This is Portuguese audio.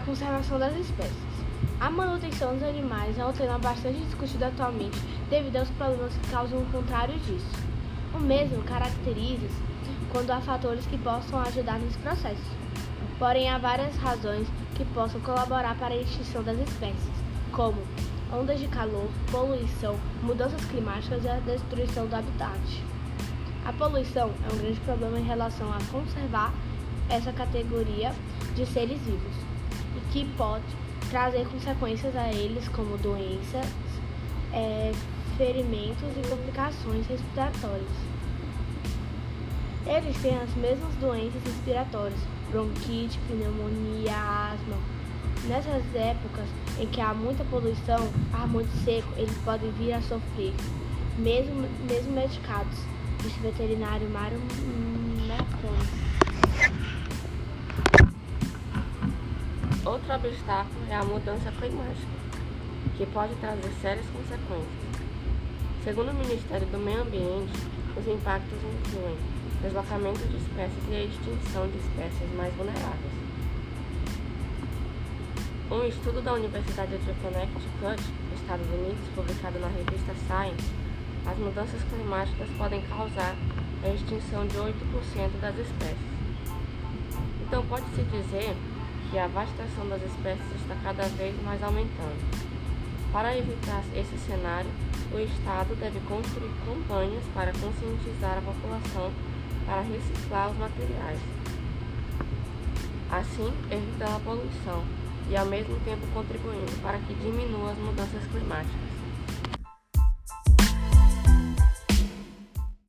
conservação das espécies. A manutenção dos animais é um tema bastante discutido atualmente devido aos problemas que causam o contrário disso. O mesmo caracteriza-se quando há fatores que possam ajudar nesse processo. Porém, há várias razões que possam colaborar para a extinção das espécies, como ondas de calor, poluição, mudanças climáticas e a destruição do habitat. A poluição é um grande problema em relação a conservar essa categoria de seres vivos que pode trazer consequências a eles como doenças, é, ferimentos e complicações respiratórias. Eles têm as mesmas doenças respiratórias, bronquite, pneumonia, asma. Nessas épocas em que há muita poluição, ar muito seco, eles podem vir a sofrer, mesmo, mesmo medicados, disse veterinário Mário Outro obstáculo é a mudança climática, que pode trazer sérias consequências. Segundo o Ministério do Meio Ambiente, os impactos incluem deslocamento de espécies e a extinção de espécies mais vulneráveis. Um estudo da Universidade de Connecticut, Estados Unidos, publicado na revista Science, as mudanças climáticas podem causar a extinção de 8% das espécies. Então, pode-se dizer que a vastação das espécies está cada vez mais aumentando. Para evitar esse cenário, o Estado deve construir campanhas para conscientizar a população para reciclar os materiais, assim evitando a poluição e ao mesmo tempo contribuindo para que diminua as mudanças climáticas.